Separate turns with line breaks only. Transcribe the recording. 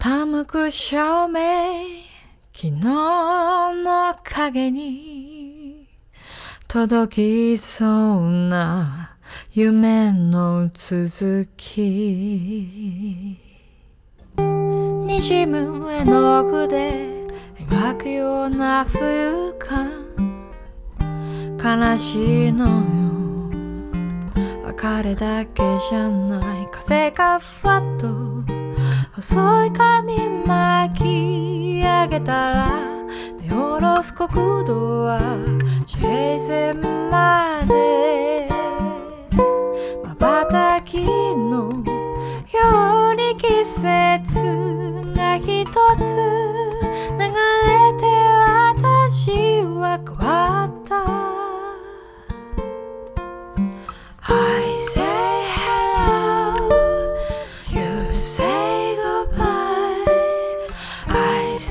傾く照明昨日の影に届きそうな夢の続き。滲む絵の具で描くような冬感悲しいのよ。別れだけじゃない。風がふわっと細い髪巻き上げたら見下ろす国土は地